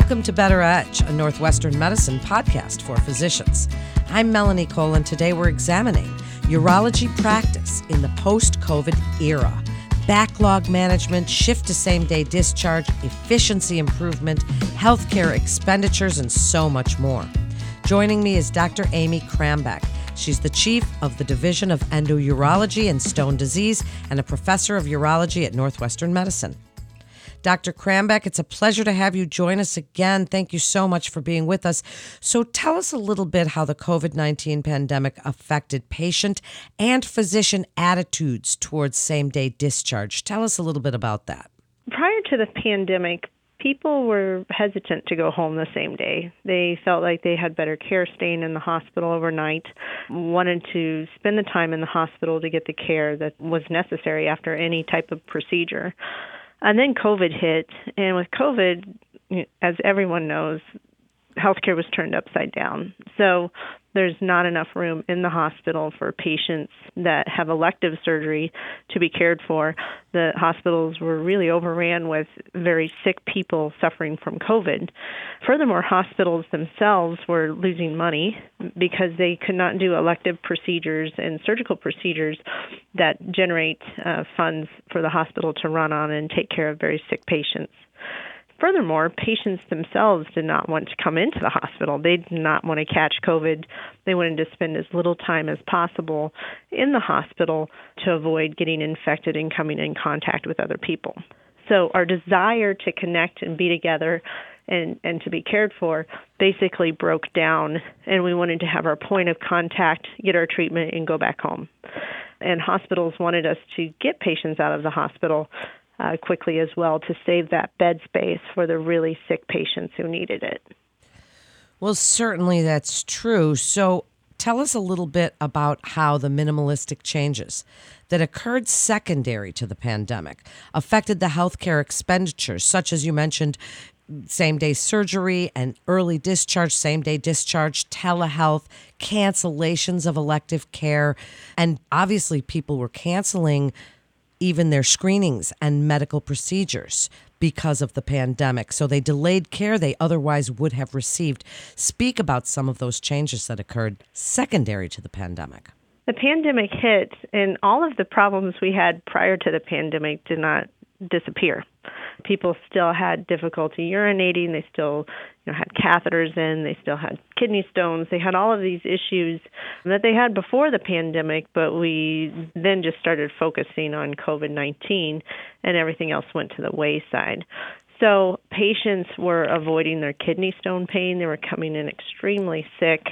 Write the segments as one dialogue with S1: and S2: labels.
S1: Welcome to Better Edge, a Northwestern medicine podcast for physicians. I'm Melanie Cole, and today we're examining urology practice in the post COVID era. Backlog management, shift to same day discharge, efficiency improvement, healthcare expenditures, and so much more. Joining me is Dr. Amy Krambeck. She's the chief of the Division of Endourology and Stone Disease and a professor of urology at Northwestern Medicine. Dr. Krambeck, it's a pleasure to have you join us again. Thank you so much for being with us. So, tell us a little bit how the COVID 19 pandemic affected patient and physician attitudes towards same day discharge. Tell us a little bit about that.
S2: Prior to the pandemic, people were hesitant to go home the same day. They felt like they had better care staying in the hospital overnight, wanted to spend the time in the hospital to get the care that was necessary after any type of procedure. And then COVID hit, and with COVID, as everyone knows, healthcare was turned upside down. So there's not enough room in the hospital for patients that have elective surgery to be cared for. The hospitals were really overran with very sick people suffering from COVID. Furthermore, hospitals themselves were losing money because they could not do elective procedures and surgical procedures that generate uh, funds for the hospital to run on and take care of very sick patients. Furthermore, patients themselves did not want to come into the hospital. They did not want to catch COVID. They wanted to spend as little time as possible in the hospital to avoid getting infected and coming in contact with other people. So, our desire to connect and be together and, and to be cared for basically broke down, and we wanted to have our point of contact, get our treatment, and go back home. And hospitals wanted us to get patients out of the hospital uh, quickly as well to save that bed space for the really sick patients who needed it.
S1: Well, certainly that's true. So, tell us a little bit about how the minimalistic changes that occurred secondary to the pandemic affected the healthcare expenditures, such as you mentioned same day surgery and early discharge, same day discharge, telehealth, cancellations of elective care. And obviously, people were canceling even their screenings and medical procedures because of the pandemic. So they delayed care they otherwise would have received. Speak about some of those changes that occurred secondary to the pandemic.
S2: The pandemic hit, and all of the problems we had prior to the pandemic did not disappear. People still had difficulty urinating. They still you know, had catheters in. They still had kidney stones. They had all of these issues that they had before the pandemic, but we then just started focusing on COVID 19 and everything else went to the wayside. So patients were avoiding their kidney stone pain. They were coming in extremely sick,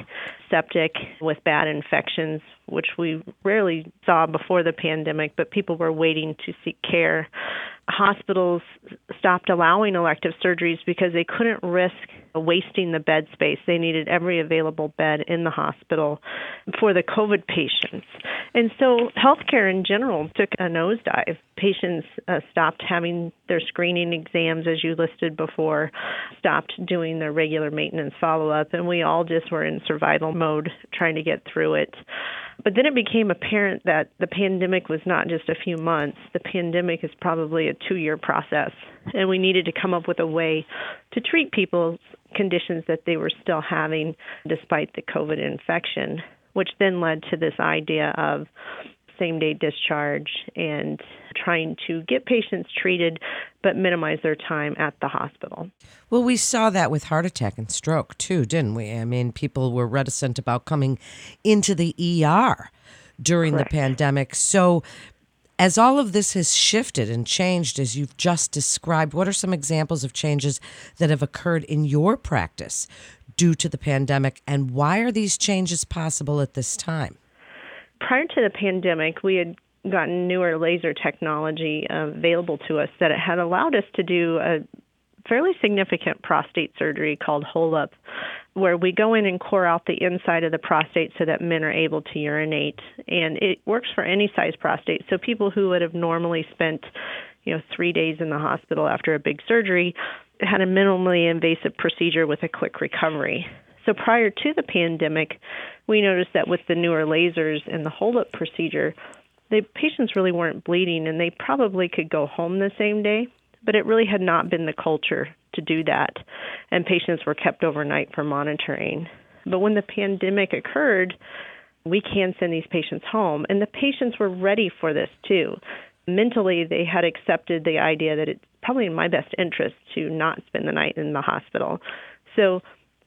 S2: septic, with bad infections, which we rarely saw before the pandemic, but people were waiting to seek care hospitals stopped allowing elective surgeries because they couldn't risk wasting the bed space. They needed every available bed in the hospital for the COVID patients. And so healthcare in general took a nosedive. Patients uh, stopped having their screening exams, as you listed before, stopped doing their regular maintenance follow up, and we all just were in survival mode trying to get through it. But then it became apparent that the pandemic was not just a few months. The pandemic is probably a two year process. And we needed to come up with a way to treat people's conditions that they were still having despite the COVID infection, which then led to this idea of same day discharge and trying to get patients treated but minimize their time at the hospital.
S1: Well, we saw that with heart attack and stroke too, didn't we? I mean, people were reticent about coming into the ER during Correct. the pandemic. So, as all of this has shifted and changed, as you've just described, what are some examples of changes that have occurred in your practice due to the pandemic, and why are these changes possible at this time?
S2: prior to the pandemic, we had gotten newer laser technology available to us that had allowed us to do a fairly significant prostate surgery called HoLEP, where we go in and core out the inside of the prostate so that men are able to urinate. And it works for any size prostate. So people who would have normally spent, you know, three days in the hospital after a big surgery had a minimally invasive procedure with a quick recovery. So prior to the pandemic, we noticed that with the newer lasers and the HoLEP procedure, the patients really weren't bleeding and they probably could go home the same day, but it really had not been the culture to do that, and patients were kept overnight for monitoring. But when the pandemic occurred, we can send these patients home, and the patients were ready for this too. Mentally, they had accepted the idea that it's probably in my best interest to not spend the night in the hospital. So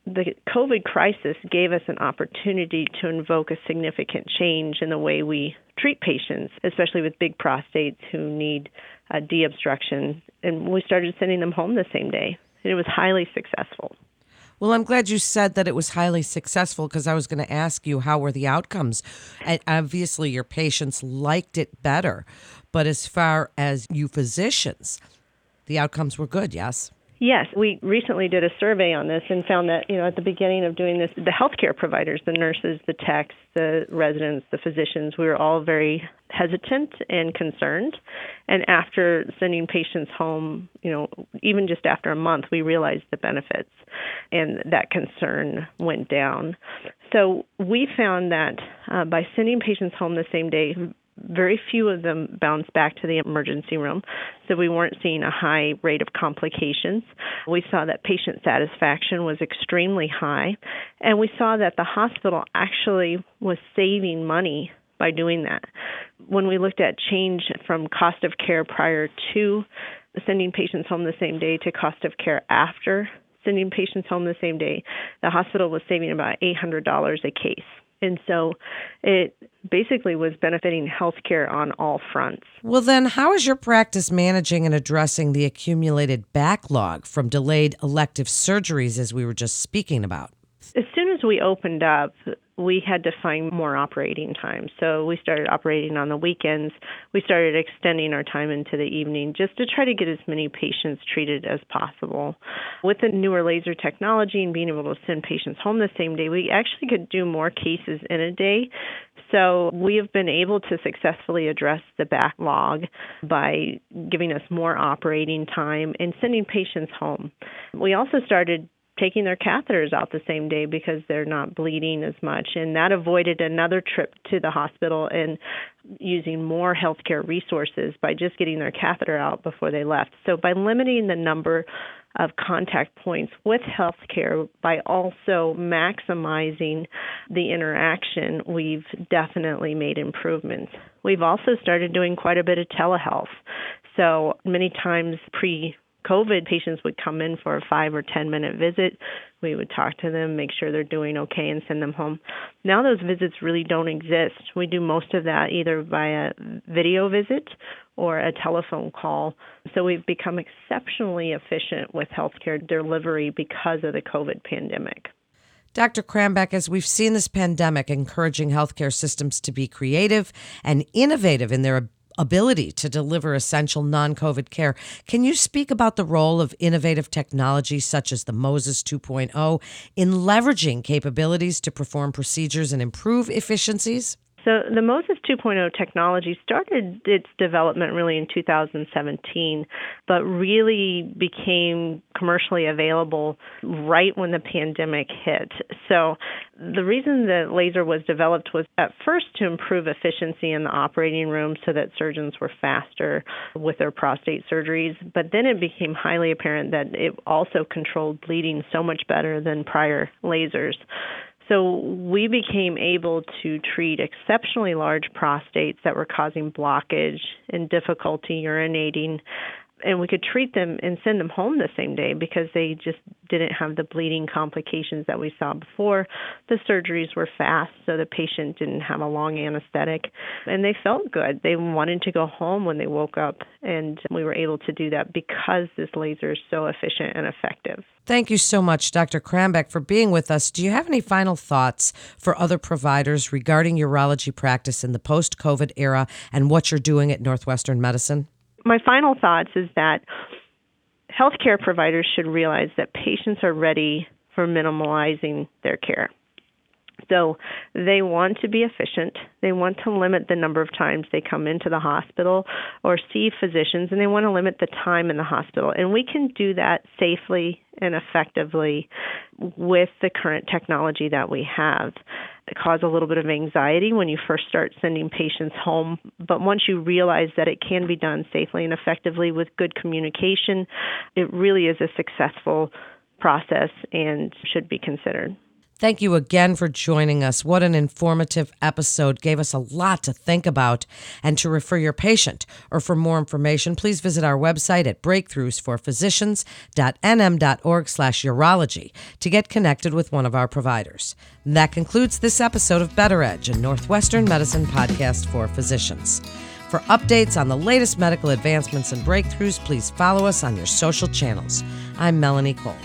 S2: the COVID crisis gave us an opportunity to invoke a significant change in the way we treat patients, especially with big prostates who need uh, deobstruction. And we started sending them home the same day. And it was highly successful.
S1: Well, I'm glad you said that it was highly successful because I was going to ask you how were the outcomes. And obviously, your patients liked it better. But as far as you physicians, the outcomes were good, yes?
S2: Yes, we recently did a survey on this and found that, you know, at the beginning of doing this, the healthcare providers, the nurses, the techs, the residents, the physicians, we were all very hesitant and concerned. And after sending patients home, you know, even just after a month, we realized the benefits and that concern went down. So we found that uh, by sending patients home the same day, very few of them bounced back to the emergency room, so we weren't seeing a high rate of complications. We saw that patient satisfaction was extremely high, and we saw that the hospital actually was saving money by doing that. When we looked at change from cost of care prior to sending patients home the same day to cost of care after sending patients home the same day, the hospital was saving about $800 a case. And so it basically was benefiting healthcare on all fronts.
S1: Well, then, how is your practice managing and addressing the accumulated backlog from delayed elective surgeries, as we were just speaking about?
S2: As as we opened up, we had to find more operating time. So we started operating on the weekends. We started extending our time into the evening just to try to get as many patients treated as possible. With the newer laser technology and being able to send patients home the same day, we actually could do more cases in a day. So we have been able to successfully address the backlog by giving us more operating time and sending patients home. We also started taking their catheters out the same day because they're not bleeding as much. And that avoided another trip to the hospital and using more healthcare resources by just getting their catheter out before they left. So, by limiting the number of contact points with healthcare by also maximizing the interaction, we've definitely made improvements. We've also started doing quite a bit of telehealth. So many times pre COVID, patients would come in for a five or 10 minute visit. We would talk to them, make sure they're doing okay, and send them home. Now, those visits really don't exist. We do most of that either via video visit or a telephone call. So we've become exceptionally efficient with healthcare delivery because of the COVID pandemic.
S1: Dr. Krambeck, as we've seen this pandemic encouraging healthcare systems to be creative and innovative in their ability to deliver essential non COVID care. Can you speak about the role of innovative technology such as the Moses 2.0 in leveraging capabilities to perform procedures and improve efficiencies?
S2: So the Moses 2.0 technology started its development really in 2017, but really became commercially available right when the pandemic hit. So the reason that laser was developed was at first to improve efficiency in the operating room so that surgeons were faster with their prostate surgeries, but then it became highly apparent that it also controlled bleeding so much better than prior lasers. So we became able to treat exceptionally large prostates that were causing blockage and difficulty urinating and we could treat them and send them home the same day because they just didn't have the bleeding complications that we saw before. The surgeries were fast, so the patient didn't have a long anesthetic, and they felt good. They wanted to go home when they woke up, and we were able to do that because this laser is so efficient and effective.
S1: Thank you so much, Dr. Krambeck, for being with us. Do you have any final thoughts for other providers regarding urology practice in the post COVID era and what you're doing at Northwestern Medicine?
S2: My final thoughts is that healthcare providers should realize that patients are ready for minimalizing their care. So they want to be efficient. They want to limit the number of times they come into the hospital or see physicians, and they want to limit the time in the hospital. And we can do that safely and effectively with the current technology that we have. Cause a little bit of anxiety when you first start sending patients home. But once you realize that it can be done safely and effectively with good communication, it really is a successful process and should be considered.
S1: Thank you again for joining us. What an informative episode. Gave us a lot to think about and to refer your patient. Or for more information, please visit our website at breakthroughsforphysicians.nm.org slash urology to get connected with one of our providers. that concludes this episode of Better Edge, a Northwestern Medicine podcast for physicians. For updates on the latest medical advancements and breakthroughs, please follow us on your social channels. I'm Melanie Cole.